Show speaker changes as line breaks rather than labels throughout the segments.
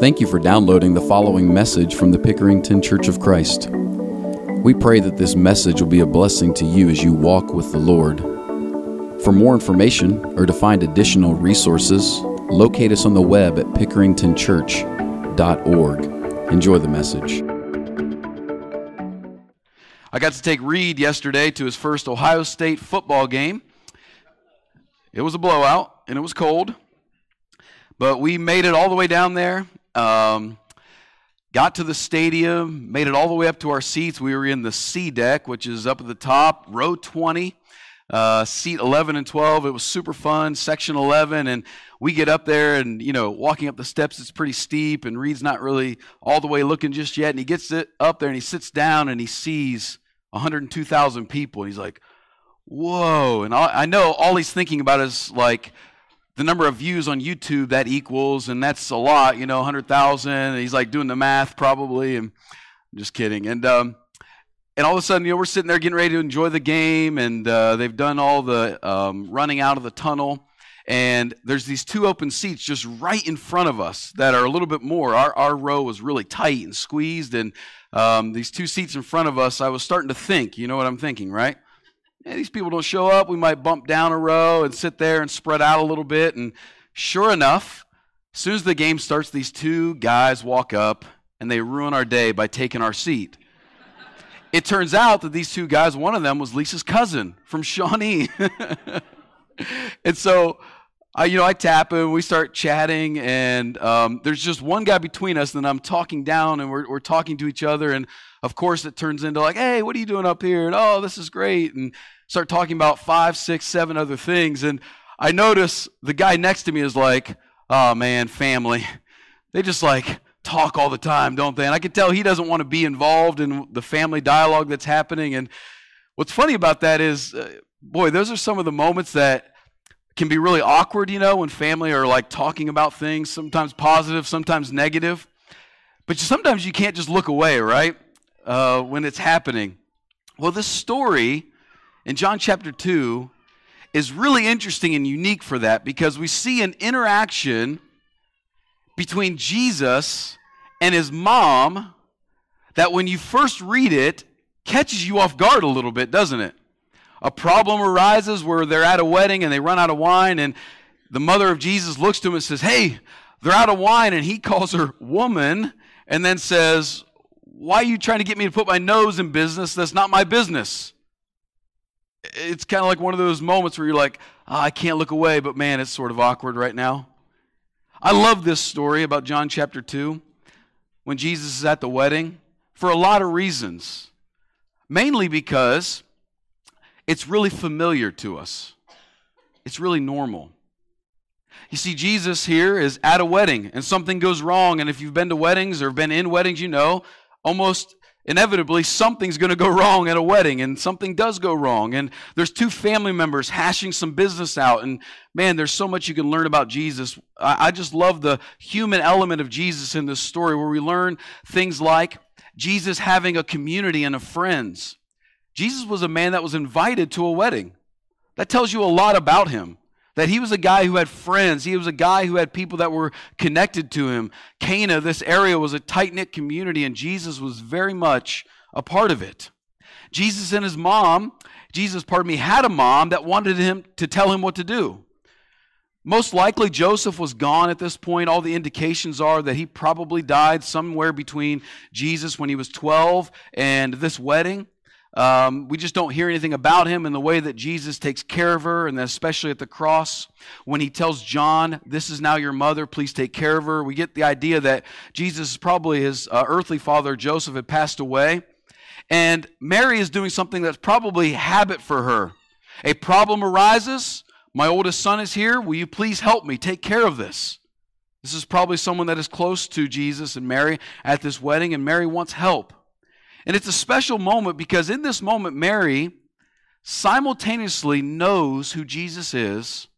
Thank you for downloading the following message from the Pickerington Church of Christ. We pray that this message will be a blessing to you as you walk with the Lord. For more information or to find additional resources, locate us on the web at pickeringtonchurch.org. Enjoy the message.
I got to take Reed yesterday to his first Ohio State football game. It was a blowout and it was cold, but we made it all the way down there. Um, got to the stadium, made it all the way up to our seats. We were in the C deck, which is up at the top, row 20, uh, seat 11 and 12. It was super fun, section 11. And we get up there, and, you know, walking up the steps, it's pretty steep, and Reed's not really all the way looking just yet. And he gets it up there and he sits down and he sees 102,000 people. And he's like, whoa. And I know all he's thinking about is like, the number of views on YouTube that equals, and that's a lot, you know, 100,000. He's like doing the math probably, and I'm just kidding. And um, and all of a sudden, you know, we're sitting there getting ready to enjoy the game, and uh, they've done all the um, running out of the tunnel, and there's these two open seats just right in front of us that are a little bit more. Our our row was really tight and squeezed, and um, these two seats in front of us, I was starting to think, you know what I'm thinking, right? These people don't show up. We might bump down a row and sit there and spread out a little bit. And sure enough, as soon as the game starts, these two guys walk up and they ruin our day by taking our seat. it turns out that these two guys, one of them was Lisa's cousin from Shawnee. and so I, you know, I tap him, we start chatting, and um, there's just one guy between us, and I'm talking down, and we're, we're talking to each other, and of course it turns into like, hey, what are you doing up here? And oh, this is great, and start talking about five, six, seven other things, and I notice the guy next to me is like, oh man, family. They just like talk all the time, don't they? And I can tell he doesn't want to be involved in the family dialogue that's happening, and what's funny about that is, uh, boy, those are some of the moments that can be really awkward, you know, when family are like talking about things, sometimes positive, sometimes negative. But sometimes you can't just look away, right? Uh, when it's happening. Well, this story in John chapter 2 is really interesting and unique for that because we see an interaction between Jesus and his mom that when you first read it catches you off guard a little bit, doesn't it? a problem arises where they're at a wedding and they run out of wine, and the mother of Jesus looks to him and says, Hey, they're out of wine. And he calls her woman and then says, Why are you trying to get me to put my nose in business? That's not my business. It's kind of like one of those moments where you're like, oh, I can't look away, but man, it's sort of awkward right now. I love this story about John chapter 2 when Jesus is at the wedding for a lot of reasons. Mainly because it's really familiar to us, it's really normal. You see, Jesus here is at a wedding and something goes wrong. And if you've been to weddings or been in weddings, you know almost inevitably something's going to go wrong at a wedding and something does go wrong and there's two family members hashing some business out and man there's so much you can learn about jesus i, just love the human element of jesus in this story where we learn things like jesus having a community and of friends Jesus was a man that was invited to a wedding. That tells you a lot about him. That he was a guy who had friends. He was a guy who had people that were connected to him. Cana, this area, was a tight knit community, and Jesus was very much a part of it. Jesus and his mom, Jesus, pardon me, had a mom that wanted him to tell him what to do. Most likely, Joseph was gone at this point. All the indications are that he probably died somewhere between Jesus when he was 12 and this wedding. Um, we just don't hear anything about him in the way that Jesus takes care of her, and especially at the cross. When he tells John, This is now your mother, please take care of her, we get the idea that Jesus, probably his uh, earthly father, Joseph, had passed away. And Mary is doing something that's probably habit for her. A problem arises. My oldest son is here. Will you please help me take care of this? This is probably someone that is close to Jesus and Mary at this wedding, and Mary wants help. And it's a special moment because in this moment, Mary simultaneously knows who Jesus is,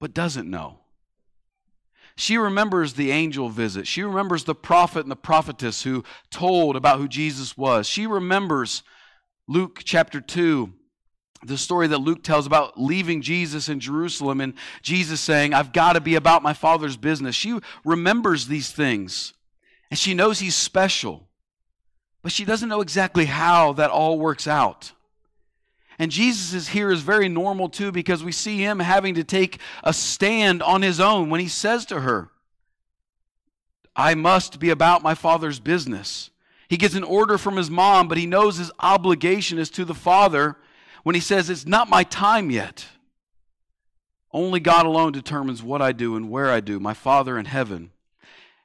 but doesn't know. She remembers the angel visit. She remembers the prophet and the prophetess who told about who Jesus was. She remembers Luke chapter 2, the story that Luke tells about leaving Jesus in Jerusalem and Jesus saying, I've got to be about my Father's business. She remembers these things and she knows he's special, but she doesn't know exactly how that all works out. And Jesus is here is very normal too because we see him having to take a stand on his own when he says to her, I must be about my Father's business. He gets an order from his mom, but he knows his obligation is to the Father when he says, It's not my time yet. Only God alone determines what I do and where I do, my Father in heaven.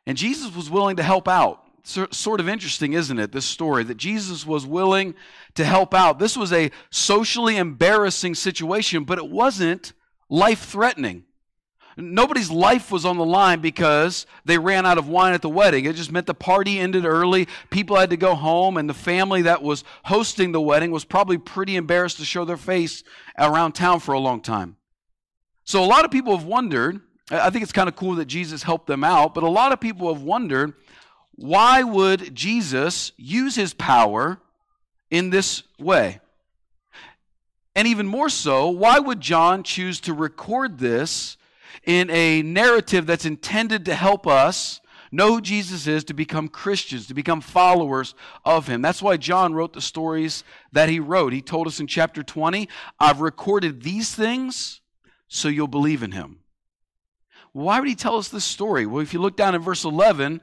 And Jesus was willing to help out. So, sort of interesting, isn't it, this story, that Jesus was willing to help out. This was a socially embarrassing situation, but it wasn't life threatening. Nobody's life was on the line because they ran out of wine at the wedding. It just meant the party ended early. People had to go home, and the family that was hosting the wedding was probably pretty embarrassed to show their face around town for a long time. So, a lot of people have wondered. I think it's kind of cool that Jesus helped them out, but a lot of people have wondered why would Jesus use his power in this way? And even more so, why would John choose to record this in a narrative that's intended to help us know who Jesus is, to become Christians, to become followers of him. That's why John wrote the stories that he wrote. He told us in chapter 20, I've recorded these things so you'll believe in him. Why would he tell us this story? Well, if you look down at verse 11,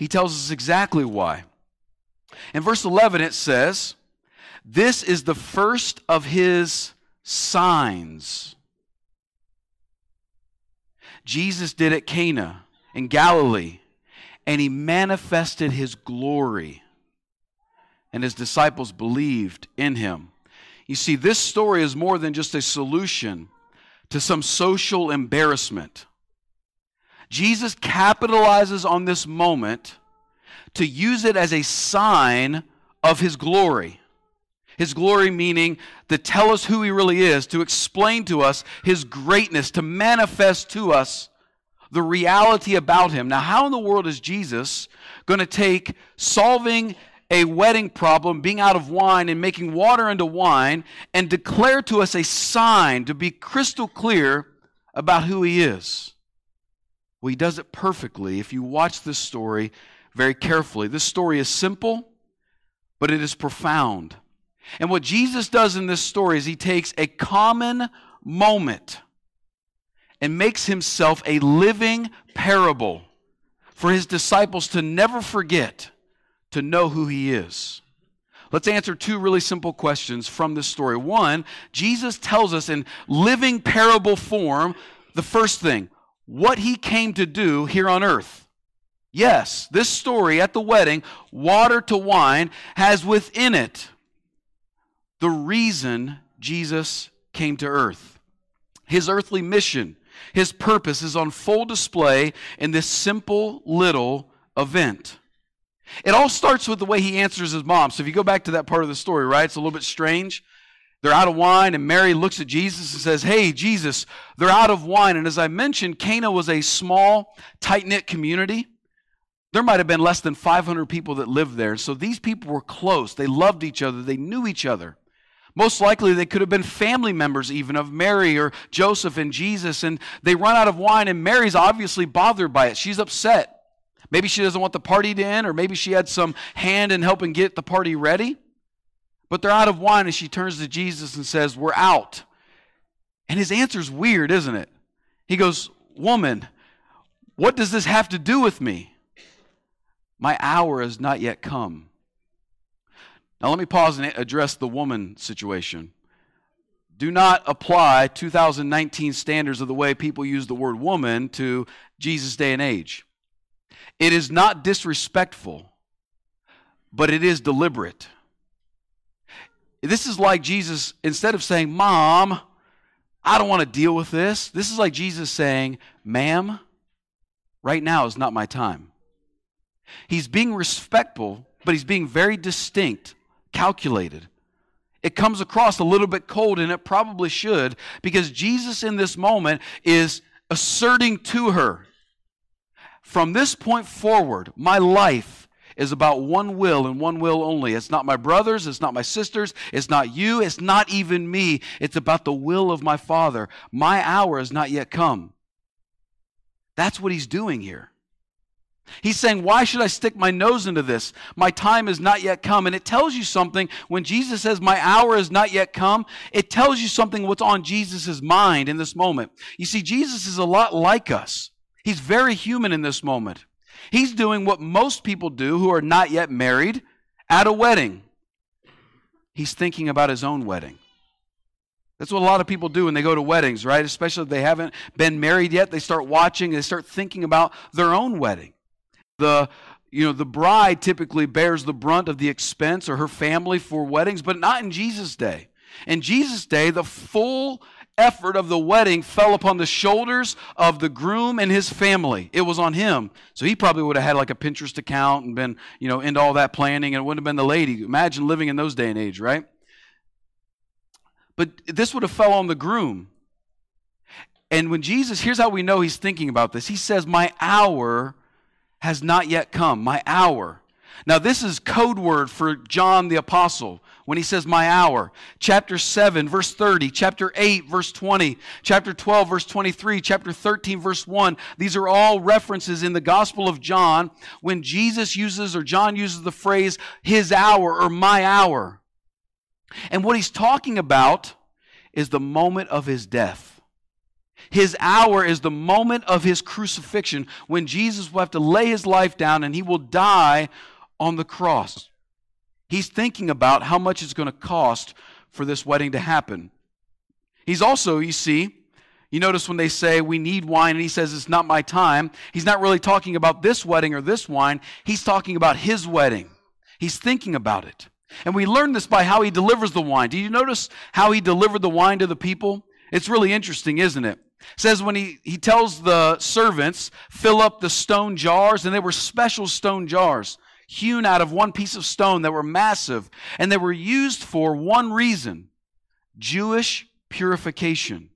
he tells us exactly why. In verse 11, it says, This is the first of his signs Jesus did at Cana in Galilee, and he manifested his glory, and his disciples believed in him. You see, this story is more than just a solution to some social embarrassment. Jesus capitalizes on this moment to use it as a sign of his glory. His glory meaning to tell us who he really is, to explain to us his greatness, to manifest to us the reality about him. Now, how in the world is Jesus going to take solving a wedding problem, being out of wine and making water into wine, and declare to us a sign to be crystal clear about who he is? Well, he does it perfectly if you watch this story very carefully. This story is simple, but it is profound. And what Jesus does in this story is he takes a common moment and makes himself a living parable for his disciples to never forget to know who he is. Let's answer two really simple questions from this story. One, Jesus tells us in living parable form the first thing what he came to do here on earth. Yes, this story at the wedding, water to wine, has within it the reason Jesus came to earth. His earthly mission, his purpose is on full display in this simple little event. It all starts with the way he answers his mom. So if you go back to that part of the story, right, it's a little bit strange. They're out of wine, and Mary looks at Jesus and says, Hey, Jesus, they're out of wine. And as I mentioned, Cana was a small, tight knit community. There might have been less than 500 people that lived there. So these people were close. They loved each other, they knew each other. Most likely, they could have been family members, even of Mary or Joseph and Jesus. And they run out of wine, and Mary's obviously bothered by it. She's upset. Maybe she doesn't want the party to end, or maybe she had some hand in helping get the party ready. But they're out of wine, and she turns to Jesus and says, We're out. And his answer's weird, isn't it? He goes, Woman, what does this have to do with me? My hour has not yet come. Now, let me pause and address the woman situation. Do not apply 2019 standards of the way people use the word woman to Jesus' day and age. It is not disrespectful, but it is deliberate. This is like Jesus, instead of saying, Mom, I don't want to deal with this, this is like Jesus saying, Ma'am, right now is not my time. He's being respectful, but he's being very distinct calculated. It comes across a little bit cold, and it probably should, because Jesus in this moment is asserting to her from this point forward, my life is about one will and one will only. It's not my brothers, it's not my sisters, it's not you, it's not even me. It's about the will of my Father. My hour has not yet come. That's what he's doing here. He's saying, Why should I stick my nose into this? My time has not yet come. And it tells you something when Jesus says, My hour has not yet come. It tells you something what's on Jesus' mind in this moment. You see, Jesus is a lot like us, he's very human in this moment. He's doing what most people do who are not yet married at a wedding. He's thinking about his own wedding. That's what a lot of people do when they go to weddings, right? Especially if they haven't been married yet. They start watching, they start thinking about their own wedding the you know the bride typically bears the brunt of the expense or her family for weddings but not in jesus day in jesus day the full effort of the wedding fell upon the shoulders of the groom and his family. It was on him. So he probably would have had like a pinterest account and been you know into all that planning and it wouldn't have been the lady. Imagine living in those day and age right? But this would have fell on the groom. And when jesus here's how we know he's thinking about this. He says my hour has not yet come, my hour. Now, this is code word for John the Apostle when he says, My hour. Chapter 7, verse 30, chapter 8, verse 20, chapter 12, verse 23, chapter 13, verse 1. These are all references in the Gospel of John when Jesus uses or John uses the phrase, His hour or my hour. And what he's talking about is the moment of his death. His hour is the moment of his crucifixion when Jesus will have to lay his life down and he will die on the cross. He's thinking about how much it's going to cost for this wedding to happen. He's also, you see, you notice when they say we need wine and he says it's not my time, he's not really talking about this wedding or this wine. He's talking about his wedding. He's thinking about it. And we learn this by how he delivers the wine. Do you notice how he delivered the wine to the people? It's really interesting, isn't it? says when he, he tells the servants, fill up the stone jars, and they were special stone jars, hewn out of one piece of stone that were massive, and they were used for one reason Jewish purification.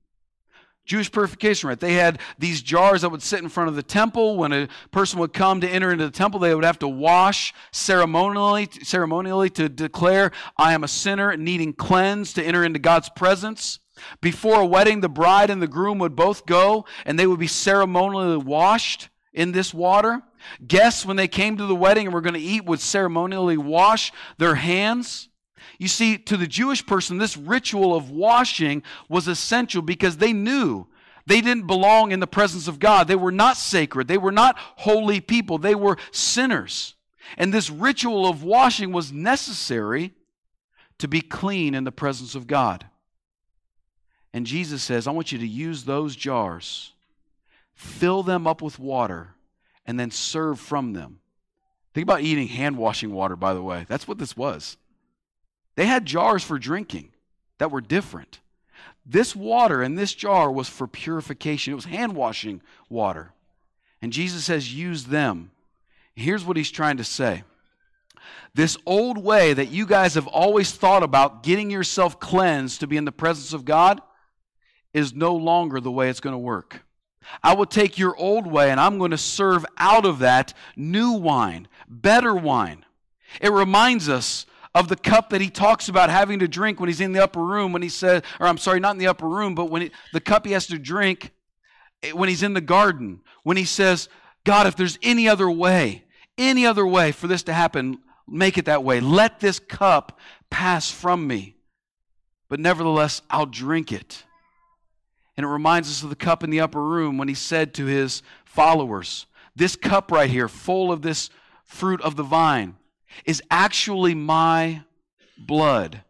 Jewish purification, right? They had these jars that would sit in front of the temple. When a person would come to enter into the temple, they would have to wash ceremonially, ceremonially to declare, I am a sinner needing cleanse to enter into God's presence. Before a wedding, the bride and the groom would both go and they would be ceremonially washed in this water. Guests, when they came to the wedding and were going to eat, would ceremonially wash their hands. You see, to the Jewish person, this ritual of washing was essential because they knew they didn't belong in the presence of God. They were not sacred. They were not holy people. They were sinners. And this ritual of washing was necessary to be clean in the presence of God. And Jesus says, I want you to use those jars, fill them up with water, and then serve from them. Think about eating hand washing water, by the way. That's what this was. They had jars for drinking that were different. This water in this jar was for purification, it was hand washing water. And Jesus says, use them. Here's what he's trying to say. This old way that you guys have always thought about getting yourself cleansed to be in the presence of God, is no longer the way it's going to work. I will take your old way and I'm going to serve out of that new wine, better wine. It reminds us of the cup that he talks about having to drink when he's in the upper room, when he says, or I'm sorry, not in the upper room, but when he, the cup he has to drink eh, when he's in the garden, when he says, God, if there's any other way, any other way for this to happen, make it that way. Let this cup pass from me. But nevertheless, I'll drink it. And it reminds us of the cup in the upper room when he said to his followers, This cup right here, full of this fruit of the vine, is actually my blood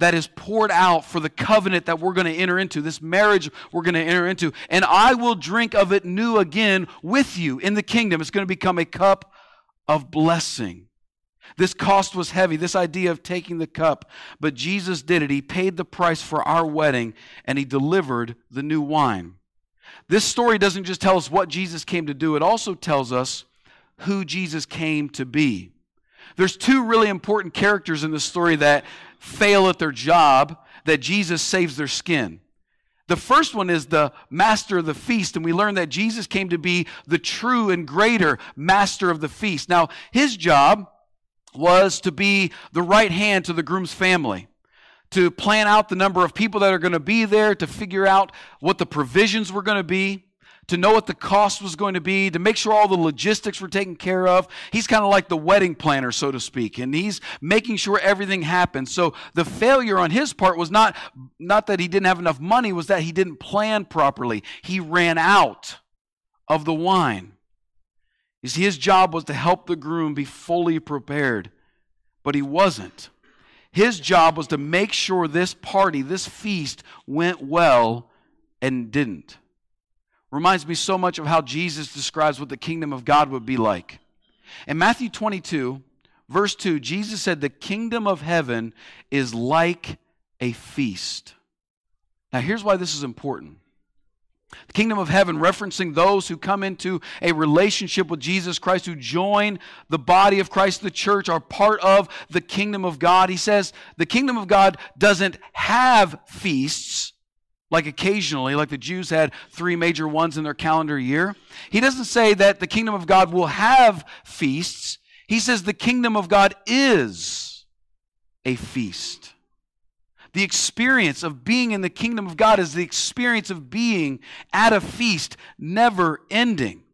that is poured out for the covenant that we're going to enter into, this marriage we're going to enter into. And I will drink of it new again with you in the kingdom. It's going to become a cup of blessing. This cost was heavy, this idea of taking the cup, but Jesus did it. He paid the price for our wedding and he delivered the new wine. This story doesn't just tell us what Jesus came to do, it also tells us who Jesus came to be. There's two really important characters in the story that fail at their job that Jesus saves their skin. The first one is the master of the feast, and we learn that Jesus came to be the true and greater master of the feast. Now, his job was to be the right hand to the groom's family, to plan out the number of people that are going to be there, to figure out what the provisions were going to be to know what the cost was going to be, to make sure all the logistics were taken care of. He's kind of like the wedding planner, so to speak, and he's making sure everything happens. So the failure on his part was not, not that he didn't have enough money, was that he didn't plan properly. He ran out of the wine. You see, his job was to help the groom be fully prepared, but he wasn't. His job was to make sure this party, this feast, went well and didn't reminds me so much of how Jesus describes what the kingdom of God would be like. In Matthew 22, verse 2, Jesus said, The kingdom of heaven is like a feast. Now, here's why this is important. The kingdom of heaven, referencing those who come into a relationship with Jesus Christ, who join the body of Christ, the church, are part of the kingdom of God. He says the kingdom of God doesn't have feasts, like occasionally, like the Jews had three major ones in their calendar year. He doesn't say that the kingdom of God will have feasts. He says the kingdom of God is a feast. The experience of being in the kingdom of God is the experience of being at a feast, never ending.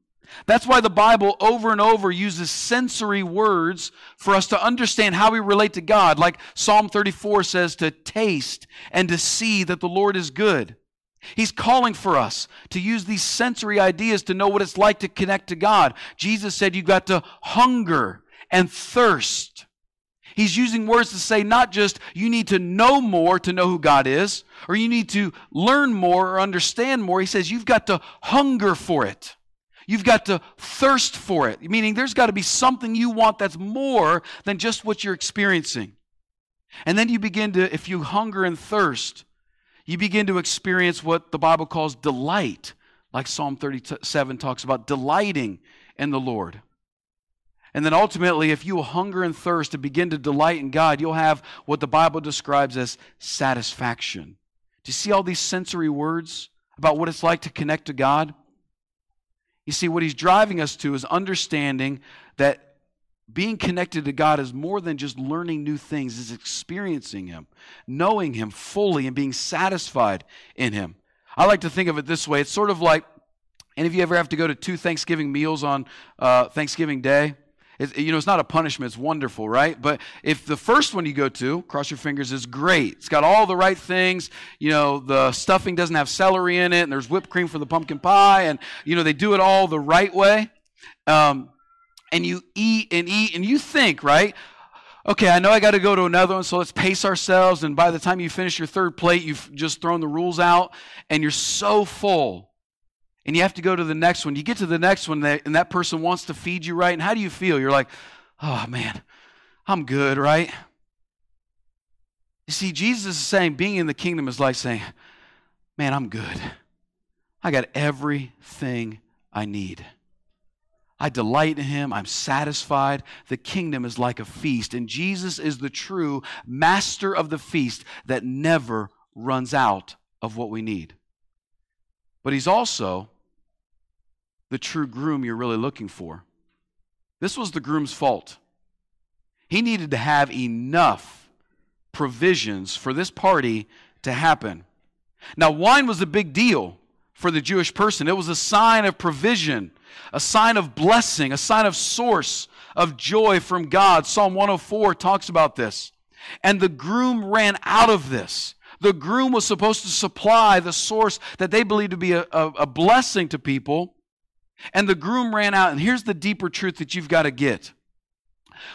That's why the Bible over and over uses sensory words for us to understand how we relate to God. Like Psalm 34 says, to taste and to see that the Lord is good. He's calling for us to use these sensory ideas to know what it's like to connect to God. Jesus said you've got to hunger and thirst. He's using words to say not just you need to know more to know who God is, or you need to learn more or understand more. He says you've got to hunger for it. You've got to thirst for it, meaning there's got to be something you want that's more than just what you're experiencing. And then you begin to, if you hunger and thirst, you begin to experience what the Bible calls delight, like Psalm 37 talks about delighting in the Lord. And then ultimately, if you hunger and thirst to begin to delight in God, you'll have what the Bible describes as satisfaction. Do you see all these sensory words about what it's like to connect to God? You see, what he's driving us to is understanding that being connected to God is more than just learning new things, is experiencing Him, knowing Him fully, and being satisfied in Him. I like to think of it this way it's sort of like any of you ever have to go to two Thanksgiving meals on uh, Thanksgiving Day? It, you know, it's not a punishment, it's wonderful, right? But if the first one you go to, cross your fingers, is great. It's got all the right things. You know, the stuffing doesn't have celery in it, and there's whipped cream for the pumpkin pie, and, you know, they do it all the right way. Um, and you eat and eat, and you think, right? Okay, I know I got to go to another one, so let's pace ourselves. And by the time you finish your third plate, you've just thrown the rules out, and you're so full and you have to go to the next one. You get to the next one, and that person wants to feed you right. And how do you feel? You're like, oh man, I'm good, right? You see, Jesus is saying being in the kingdom is like saying, man, I'm good. I got everything I need. I delight in him. I'm satisfied. The kingdom is like a feast, and Jesus is the true master of the feast that never runs out of what we need. But he's also the true groom you're really looking for. This was the groom's fault. He needed to have enough provisions for this party to happen. Now, wine was a big deal for the Jewish person. It was a sign of provision, a sign of blessing, a sign of source of joy from God. Psalm 104 talks about this. And the groom ran out of this. The groom was supposed to supply the source that they believed to be a, a, a blessing to people. And the groom ran out. And here's the deeper truth that you've got to get.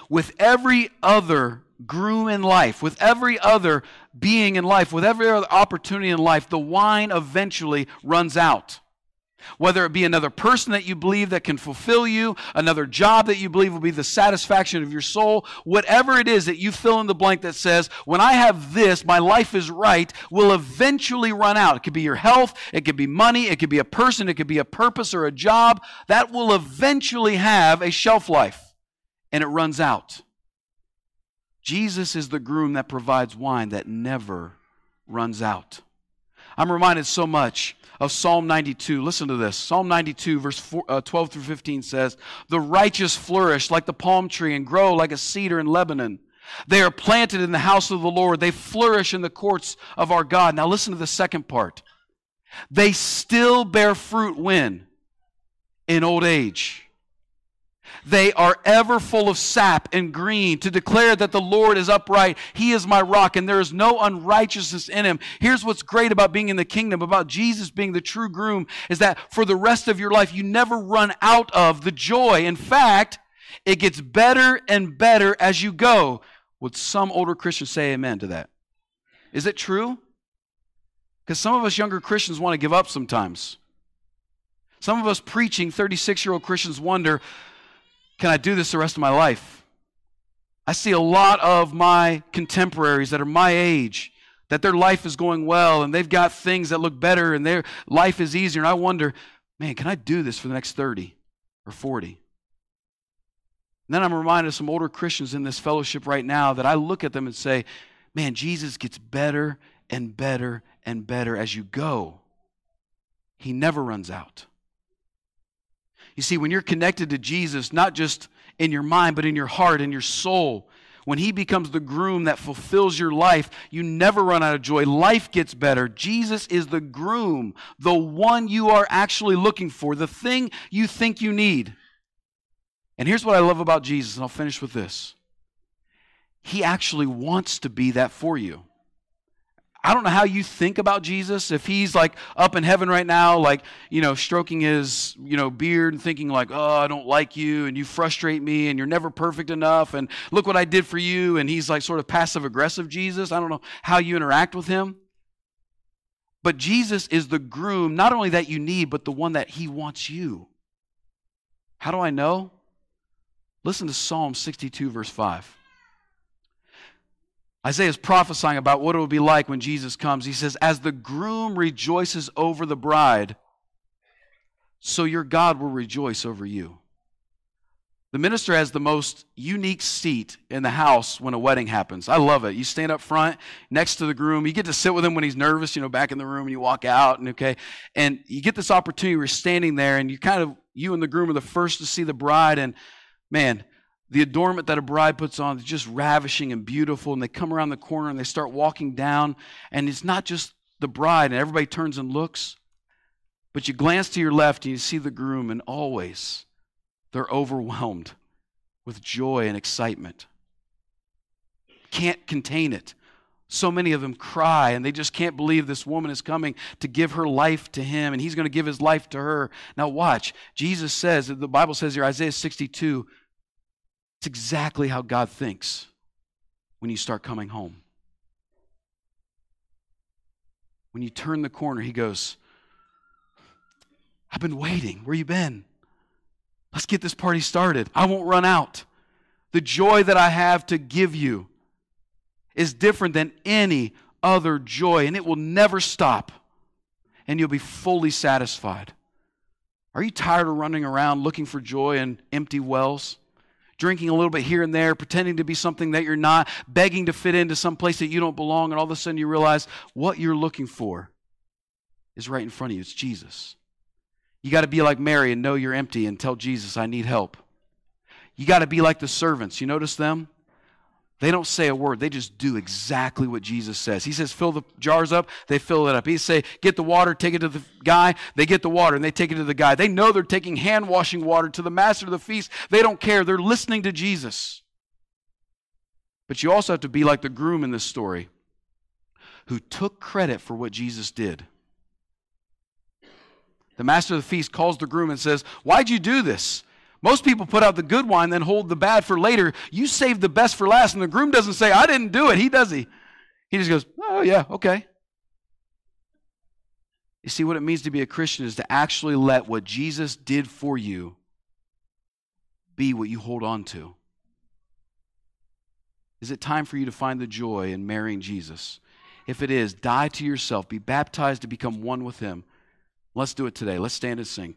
With every other groom in life, with every other being in life, with every other opportunity in life, the wine eventually runs out. Whether it be another person that you believe that can fulfill you, another job that you believe will be the satisfaction of your soul, whatever it is that you fill in the blank that says, when I have this, my life is right, will eventually run out. It could be your health, it could be money, it could be a person, it could be a purpose or a job. That will eventually have a shelf life and it runs out. Jesus is the groom that provides wine that never runs out. I'm reminded so much of Psalm 92. Listen to this. Psalm 92, verse four, uh, 12 through 15 says, The righteous flourish like the palm tree and grow like a cedar in Lebanon. They are planted in the house of the Lord. They flourish in the courts of our God. Now listen to the second part. They still bear fruit when? In old age. They are ever full of sap and green to declare that the Lord is upright. He is my rock and there is no unrighteousness in him. Here's what's great about being in the kingdom, about Jesus being the true groom, is that for the rest of your life, you never run out of the joy. In fact, it gets better and better as you go. Would some older Christians say amen to that? Is it true? Because some of us younger Christians want to give up sometimes. Some of us preaching 36 year old Christians wonder, can I do this the rest of my life? I see a lot of my contemporaries that are my age that their life is going well and they've got things that look better and their life is easier. And I wonder, man, can I do this for the next 30 or 40? And then I'm reminded of some older Christians in this fellowship right now that I look at them and say, man, Jesus gets better and better and better as you go. He never runs out. You see, when you're connected to Jesus, not just in your mind, but in your heart and your soul, when He becomes the groom that fulfills your life, you never run out of joy. Life gets better. Jesus is the groom, the one you are actually looking for, the thing you think you need. And here's what I love about Jesus, and I'll finish with this He actually wants to be that for you. I don't know how you think about Jesus. If he's like up in heaven right now, like, you know, stroking his, you know, beard and thinking like, oh, I don't like you and you frustrate me and you're never perfect enough and look what I did for you. And he's like sort of passive aggressive Jesus. I don't know how you interact with him. But Jesus is the groom, not only that you need, but the one that he wants you. How do I know? Listen to Psalm 62, verse 5. Isaiah is prophesying about what it will be like when Jesus comes. He says, As the groom rejoices over the bride, so your God will rejoice over you. The minister has the most unique seat in the house when a wedding happens. I love it. You stand up front next to the groom. You get to sit with him when he's nervous, you know, back in the room and you walk out and okay. And you get this opportunity where you're standing there and you kind of you and the groom are the first to see the bride and man, the adornment that a bride puts on is just ravishing and beautiful. And they come around the corner and they start walking down. And it's not just the bride, and everybody turns and looks. But you glance to your left and you see the groom, and always they're overwhelmed with joy and excitement. Can't contain it. So many of them cry and they just can't believe this woman is coming to give her life to him and he's going to give his life to her. Now, watch. Jesus says, the Bible says here, Isaiah 62, it's exactly how God thinks when you start coming home. When you turn the corner, He goes, I've been waiting. Where you been? Let's get this party started. I won't run out. The joy that I have to give you is different than any other joy, and it will never stop, and you'll be fully satisfied. Are you tired of running around looking for joy in empty wells? Drinking a little bit here and there, pretending to be something that you're not, begging to fit into some place that you don't belong, and all of a sudden you realize what you're looking for is right in front of you. It's Jesus. You got to be like Mary and know you're empty and tell Jesus, I need help. You got to be like the servants. You notice them? They don't say a word. They just do exactly what Jesus says. He says, fill the jars up. They fill it up. He say, get the water, take it to the guy. They get the water and they take it to the guy. They know they're taking hand washing water to the master of the feast. They don't care. They're listening to Jesus. But you also have to be like the groom in this story who took credit for what Jesus did. The master of the feast calls the groom and says, Why'd you do this? Most people put out the good wine, then hold the bad for later. You save the best for last, and the groom doesn't say, I didn't do it. He does he. He just goes, Oh, yeah, okay. You see, what it means to be a Christian is to actually let what Jesus did for you be what you hold on to. Is it time for you to find the joy in marrying Jesus? If it is, die to yourself, be baptized to become one with Him. Let's do it today. Let's stand and sing.